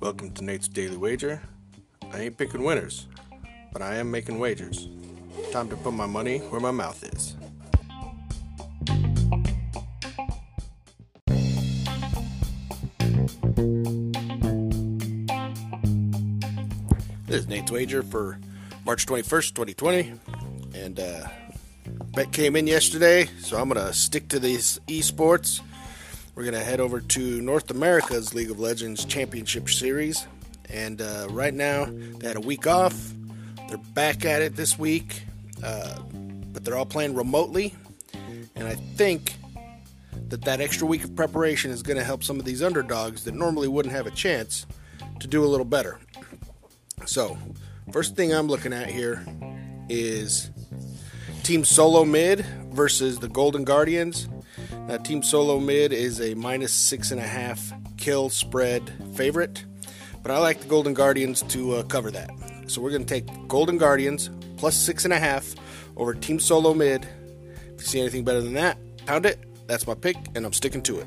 Welcome to Nate's Daily Wager. I ain't picking winners, but I am making wagers. Time to put my money where my mouth is. This is Nate's Wager for March 21st, 2020. And uh, bet came in yesterday, so I'm going to stick to these esports. We're going to head over to North America's League of Legends Championship Series. And uh, right now, they had a week off. They're back at it this week, uh, but they're all playing remotely. And I think that that extra week of preparation is going to help some of these underdogs that normally wouldn't have a chance to do a little better. So, first thing I'm looking at here is Team Solo Mid versus the Golden Guardians. Now, Team Solo Mid is a minus six and a half kill spread favorite, but I like the Golden Guardians to uh, cover that. So we're going to take Golden Guardians plus six and a half over Team Solo Mid. If you see anything better than that, pound it. That's my pick, and I'm sticking to it.